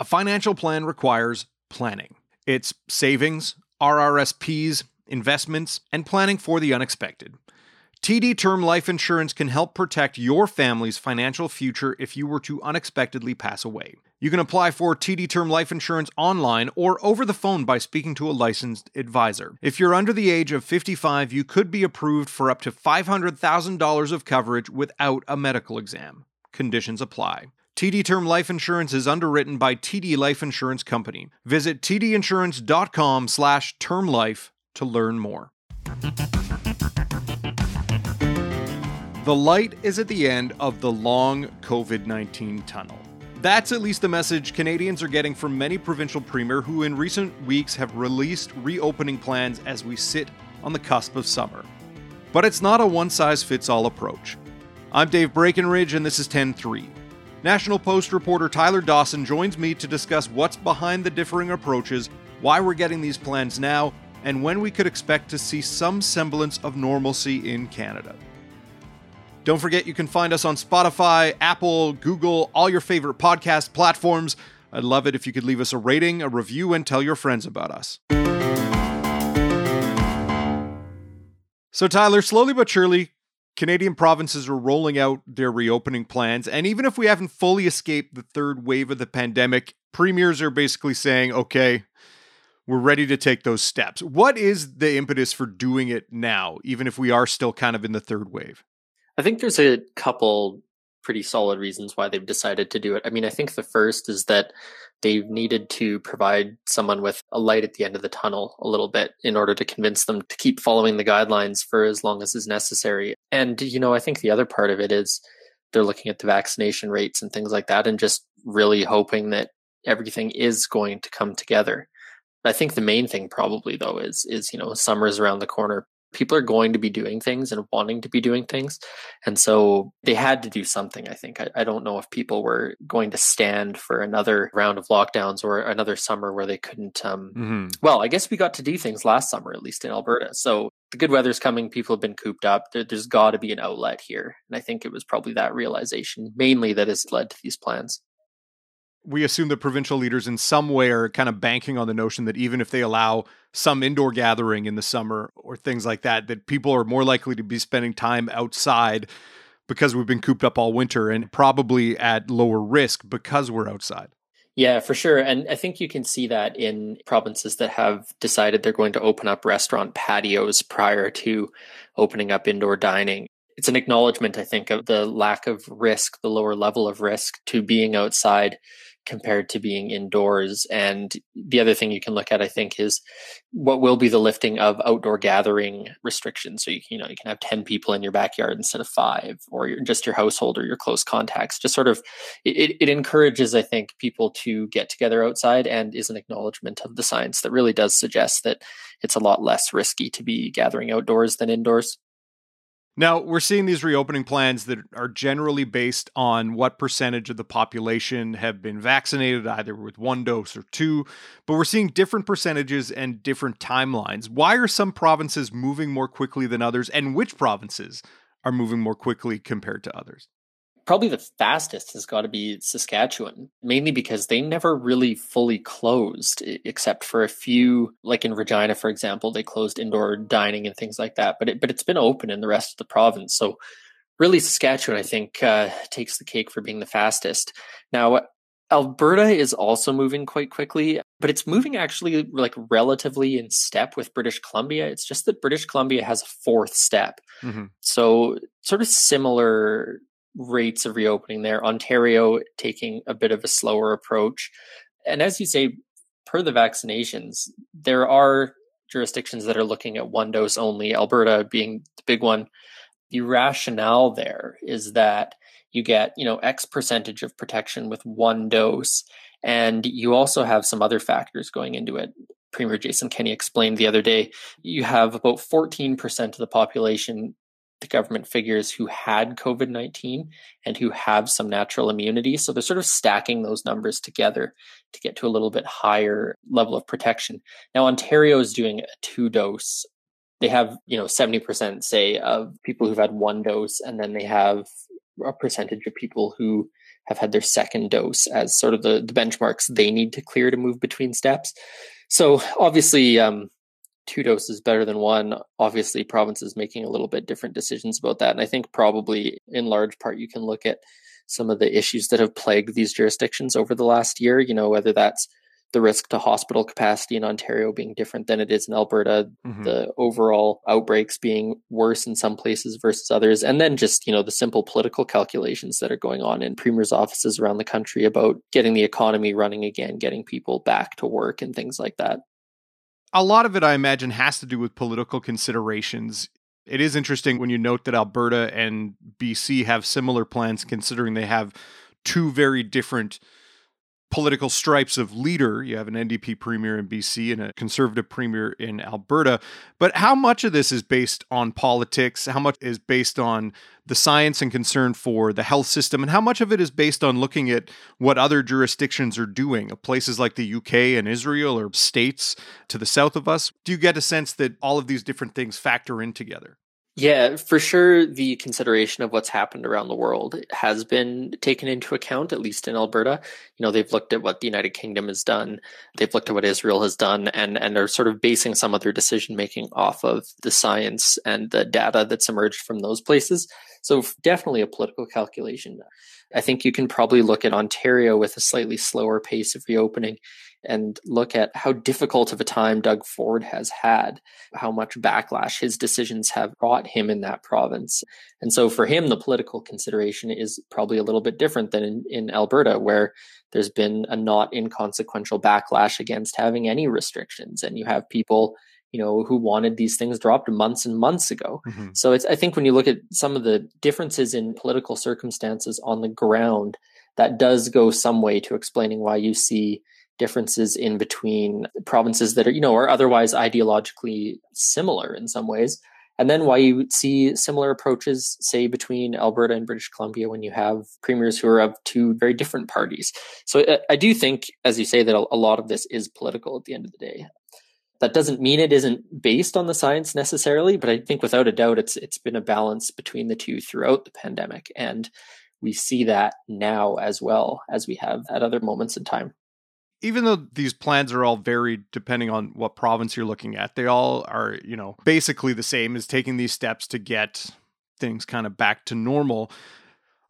A financial plan requires planning. It's savings, RRSPs, investments, and planning for the unexpected. TD Term Life Insurance can help protect your family's financial future if you were to unexpectedly pass away. You can apply for TD Term Life Insurance online or over the phone by speaking to a licensed advisor. If you're under the age of 55, you could be approved for up to $500,000 of coverage without a medical exam. Conditions apply. TD Term Life Insurance is underwritten by TD Life Insurance Company. Visit tdinsurance.com slash term life to learn more. The light is at the end of the long COVID 19 tunnel. That's at least the message Canadians are getting from many provincial premier who in recent weeks have released reopening plans as we sit on the cusp of summer. But it's not a one size fits all approach. I'm Dave Breakenridge and this is 10 3. National Post reporter Tyler Dawson joins me to discuss what's behind the differing approaches, why we're getting these plans now, and when we could expect to see some semblance of normalcy in Canada. Don't forget you can find us on Spotify, Apple, Google, all your favorite podcast platforms. I'd love it if you could leave us a rating, a review, and tell your friends about us. So, Tyler, slowly but surely, Canadian provinces are rolling out their reopening plans. And even if we haven't fully escaped the third wave of the pandemic, premiers are basically saying, okay, we're ready to take those steps. What is the impetus for doing it now, even if we are still kind of in the third wave? I think there's a couple pretty solid reasons why they've decided to do it. I mean, I think the first is that they've needed to provide someone with a light at the end of the tunnel a little bit in order to convince them to keep following the guidelines for as long as is necessary. And, you know, I think the other part of it is they're looking at the vaccination rates and things like that and just really hoping that everything is going to come together. I think the main thing probably though is is you know summer's around the corner people are going to be doing things and wanting to be doing things. And so they had to do something, I think. I, I, don't know if people were going to stand for another round of lockdowns or another summer where they couldn't. Um, mm-hmm. Well, I guess we got to do things last summer, at least in Alberta. So the good weather's coming. People have been cooped up. There, there's got to be an outlet here. And I think it was probably that realization mainly that has led to these plans we assume the provincial leaders in some way are kind of banking on the notion that even if they allow some indoor gathering in the summer or things like that, that people are more likely to be spending time outside because we've been cooped up all winter and probably at lower risk because we're outside. Yeah, for sure. And I think you can see that in provinces that have decided they're going to open up restaurant patios prior to opening up indoor dining. It's an acknowledgement, I think, of the lack of risk, the lower level of risk to being outside compared to being indoors. And the other thing you can look at, I think, is what will be the lifting of outdoor gathering restrictions. So you, you know you can have ten people in your backyard instead of five, or your, just your household or your close contacts. Just sort of it, it encourages, I think, people to get together outside, and is an acknowledgement of the science that really does suggest that it's a lot less risky to be gathering outdoors than indoors. Now, we're seeing these reopening plans that are generally based on what percentage of the population have been vaccinated, either with one dose or two, but we're seeing different percentages and different timelines. Why are some provinces moving more quickly than others, and which provinces are moving more quickly compared to others? Probably the fastest has got to be Saskatchewan, mainly because they never really fully closed, except for a few, like in Regina, for example, they closed indoor dining and things like that. But it, but it's been open in the rest of the province. So really, Saskatchewan, I think, uh, takes the cake for being the fastest. Now, Alberta is also moving quite quickly, but it's moving actually like relatively in step with British Columbia. It's just that British Columbia has a fourth step. Mm-hmm. So, sort of similar rates of reopening there. Ontario taking a bit of a slower approach. And as you say, per the vaccinations, there are jurisdictions that are looking at one dose only, Alberta being the big one. The rationale there is that you get, you know, X percentage of protection with one dose. And you also have some other factors going into it. Premier Jason Kenney explained the other day, you have about 14% of the population the government figures who had COVID 19 and who have some natural immunity. So they're sort of stacking those numbers together to get to a little bit higher level of protection. Now, Ontario is doing a two dose. They have, you know, 70% say of people who've had one dose, and then they have a percentage of people who have had their second dose as sort of the, the benchmarks they need to clear to move between steps. So obviously, um, two doses better than one. Obviously, provinces making a little bit different decisions about that. And I think probably in large part you can look at some of the issues that have plagued these jurisdictions over the last year, you know, whether that's the risk to hospital capacity in Ontario being different than it is in Alberta, mm-hmm. the overall outbreaks being worse in some places versus others, and then just, you know, the simple political calculations that are going on in premiers' offices around the country about getting the economy running again, getting people back to work and things like that a lot of it, I imagine, has to do with political considerations. It is interesting when you note that Alberta and BC have similar plans, considering they have two very different political stripes of leader. You have an NDP premier in BC and a conservative premier in Alberta. But how much of this is based on politics? How much is based on the science and concern for the health system? And how much of it is based on looking at what other jurisdictions are doing, places like the UK and Israel or states to the south of us? Do you get a sense that all of these different things factor in together? Yeah, for sure. The consideration of what's happened around the world has been taken into account, at least in Alberta. You know, they've looked at what the United Kingdom has done, they've looked at what Israel has done, and and are sort of basing some of their decision making off of the science and the data that's emerged from those places. So definitely a political calculation. I think you can probably look at Ontario with a slightly slower pace of reopening and look at how difficult of a time Doug Ford has had, how much backlash his decisions have brought him in that province. And so for him, the political consideration is probably a little bit different than in, in Alberta, where there's been a not inconsequential backlash against having any restrictions. And you have people you know, who wanted these things dropped months and months ago. Mm-hmm. So it's, I think when you look at some of the differences in political circumstances on the ground, that does go some way to explaining why you see differences in between provinces that are, you know, are otherwise ideologically similar in some ways. And then why you see similar approaches, say, between Alberta and British Columbia when you have premiers who are of two very different parties. So uh, I do think, as you say, that a lot of this is political at the end of the day. That doesn't mean it isn't based on the science necessarily, but I think without a doubt it's it's been a balance between the two throughout the pandemic. And we see that now as well as we have at other moments in time even though these plans are all varied depending on what province you're looking at, they all are, you know, basically the same as taking these steps to get things kind of back to normal.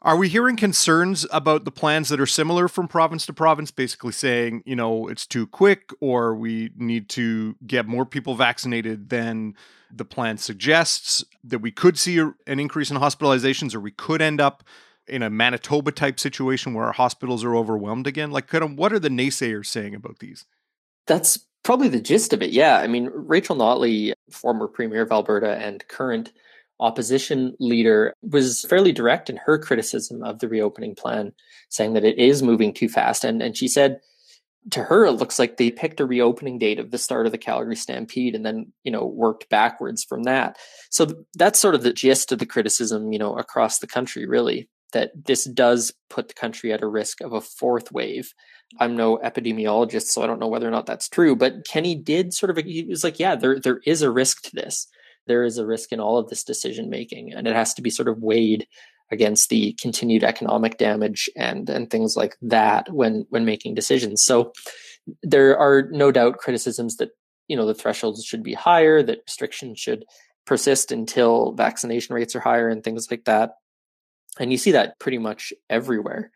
Are we hearing concerns about the plans that are similar from province to province, basically saying, you know, it's too quick or we need to get more people vaccinated than the plan suggests, that we could see an increase in hospitalizations or we could end up in a Manitoba type situation where our hospitals are overwhelmed again? Like, kind of, what are the naysayers saying about these? That's probably the gist of it. Yeah. I mean, Rachel Notley, former premier of Alberta and current opposition leader, was fairly direct in her criticism of the reopening plan, saying that it is moving too fast. And, and she said, to her, it looks like they picked a reopening date of the start of the Calgary Stampede and then, you know, worked backwards from that. So that's sort of the gist of the criticism, you know, across the country, really that this does put the country at a risk of a fourth wave. I'm no epidemiologist, so I don't know whether or not that's true. But Kenney did sort of he was like, yeah, there there is a risk to this. There is a risk in all of this decision making, and it has to be sort of weighed against the continued economic damage and and things like that when when making decisions. So there are no doubt criticisms that you know the thresholds should be higher, that restrictions should persist until vaccination rates are higher and things like that. And you see that pretty much everywhere.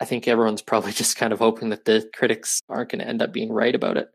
I think everyone's probably just kind of hoping that the critics aren't going to end up being right about it.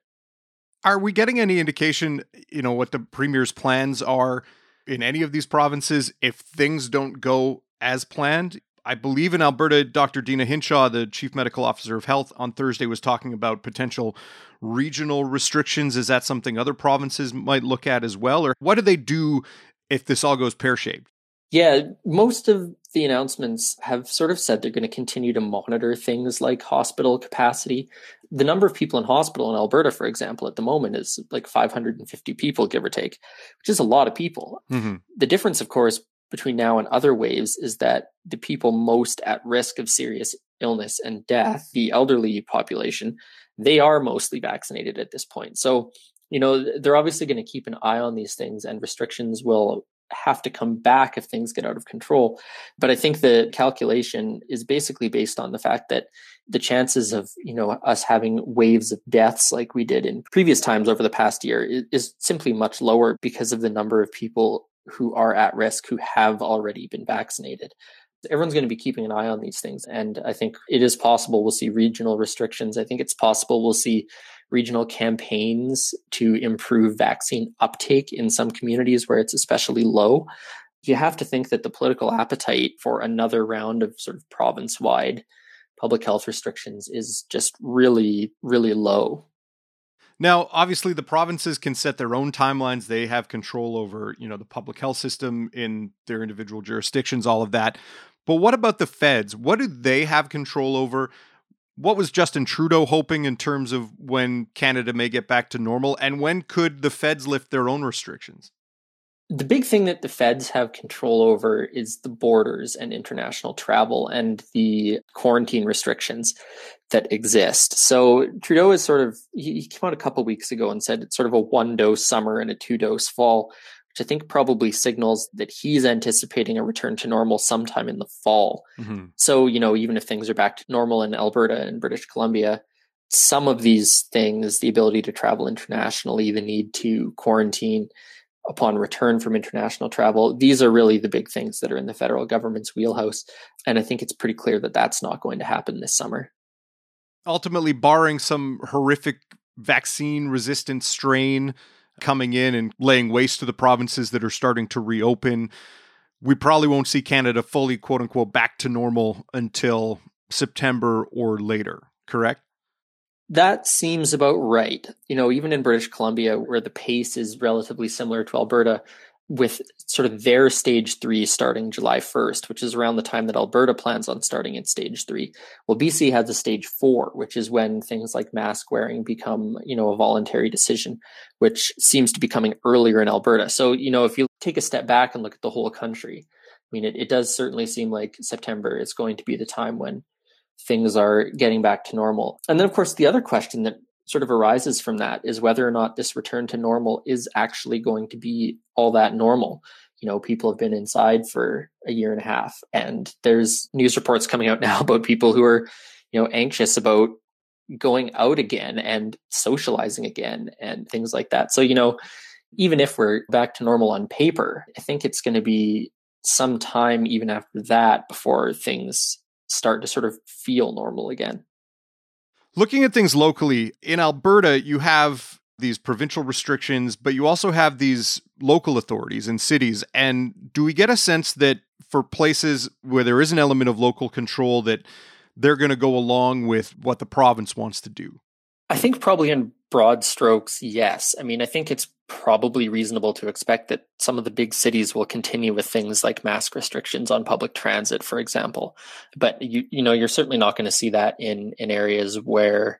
Are we getting any indication, you know, what the premier's plans are in any of these provinces if things don't go as planned? I believe in Alberta, Dr. Deena Hinshaw, the chief medical officer of health, on Thursday was talking about potential regional restrictions. Is that something other provinces might look at as well? Or what do they do if this all goes pear shaped? Yeah, most of the announcements have sort of said they're going to continue to monitor things like hospital capacity. The number of people in hospital in Alberta, for example, at the moment is like 550 people, give or take, which is a lot of people. Mm-hmm. The difference, of course, between now and other waves is that the people most at risk of serious illness and death, the elderly population, they are mostly vaccinated at this point. So, you know, they're obviously going to keep an eye on these things and restrictions will have to come back if things get out of control. But I think the calculation is basically based on the fact that the chances of you know us having waves of deaths like we did in previous times over the past year is, is simply much lower because of the number of people who are at risk who have already been vaccinated everyone's going to be keeping an eye on these things. And I think it is possible we'll see regional restrictions. I think it's possible we'll see regional campaigns to improve vaccine uptake in some communities where it's especially low. You have to think that the political appetite for another round of sort of province wide public health restrictions is just really, really low. Now, obviously, the provinces can set their own timelines. They have control over, you know, the public health system in their individual jurisdictions, all of that. But what about the feds? What do they have control over? What was Justin Trudeau hoping in terms of when Canada may get back to normal? And when could the feds lift their own restrictions? The big thing that the feds have control over is the borders and international travel and the quarantine restrictions that exist. So Trudeau is sort of, he came out a couple weeks ago and said it's sort of a one dose summer and a two dose fall which I think probably signals that he's anticipating a return to normal sometime in the fall. Mm-hmm. So, you know, even if things are back to normal in Alberta and British Columbia, some of these things, the ability to travel internationally, the need to quarantine upon return from international travel, these are really the big things that are in the federal government's wheelhouse. And I think it's pretty clear that that's not going to happen this summer. Ultimately, barring some horrific vaccine resistant strain coming in and laying waste to the provinces that are starting to reopen. We probably won't see Canada fully, quote unquote, back to normal until September or later, correct? That seems about right. You know, even in British Columbia, where the pace is relatively similar to Alberta, with sort of their stage three starting July 1st, which is around the time that Alberta plans on starting its stage three. Well, BC has a stage four, which is when things like mask wearing become, you know, a voluntary decision, which seems to be coming earlier in Alberta. So, you know, if you take a step back and look at the whole country, I mean, it, it does certainly seem like September is going to be the time when things are getting back to normal. And then, of course, the other question that sort of arises from that is whether or not this return to normal is actually going to be all that normal. You know, people have been inside for a year and a half, and there's news reports coming out now about people who are, you know, anxious about going out again and socializing again and things like that. So, you know, even if we're back to normal on paper, I think it's going to be some time even after that before things start to sort of feel normal again. Looking at things locally, in Alberta, you have these provincial restrictions, but you also have these local authorities in cities. And do we get a sense that for places where there is an element of local control, that they're going to go along with what the province wants to do? I think probably in broad strokes, yes. I mean, I think it's probably reasonable to expect that some of the big cities will continue with things like mask restrictions on public transit, for example. But you you know you're certainly not going to see that in in areas where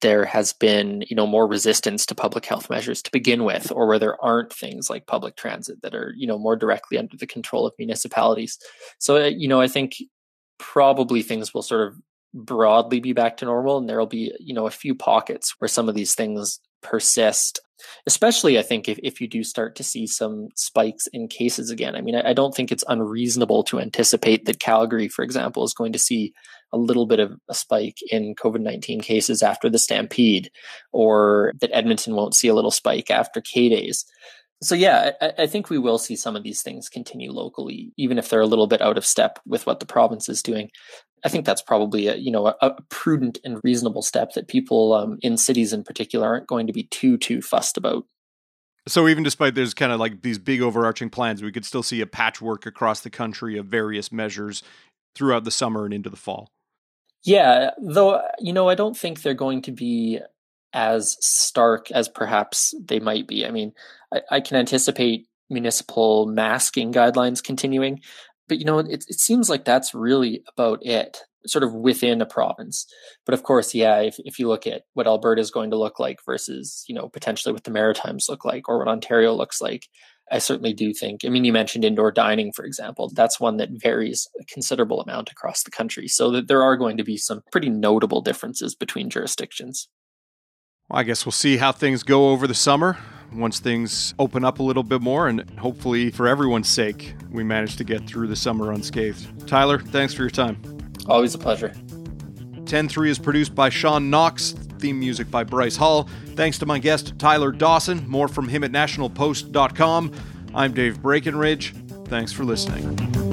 there has been you know more resistance to public health measures to begin with or where there aren't things like public transit that are you know more directly under the control of municipalities so uh, you know i think probably things will sort of broadly be back to normal and there'll be you know a few pockets where some of these things persist especially i think if, if you do start to see some spikes in cases again. I mean I, I, don't think it's unreasonable to anticipate that calgary for example is going to see a little bit of a spike in covid-19 cases after the stampede or that edmonton won't see a little spike after k days so yeah I, I think we will see some of these things continue locally even if they're a little bit out of step with what the province is doing I think that's probably a you know a, a prudent and reasonable step that people um, in cities in particular aren't going to be too too fussed about. So even despite there's kind of like these big overarching plans, we could still see a patchwork across the country of various measures throughout the summer and into the fall. Yeah, though you know I don't think they're going to be as stark as perhaps they might be. I mean, I, I can anticipate municipal masking guidelines continuing but you know it, it seems like that's really about it sort of within a province. But of course yeah if, if you look at what alberta is going to look like versus you know potentially what the maritimes look like or what ontario looks like i certainly do think i mean you mentioned indoor dining for example that's one that varies a considerable amount across the country. So that there are going to be some pretty notable differences between jurisdictions well, i guess we'll see how things go over the summer once things open up a little bit more, and hopefully, for everyone's sake, we manage to get through the summer unscathed. Tyler, thanks for your time. Always a pleasure. 10 3 is produced by Sean Knox, theme music by Bryce Hall. Thanks to my guest, Tyler Dawson. More from him at nationalpost.com. I'm Dave Breakenridge. Thanks for listening.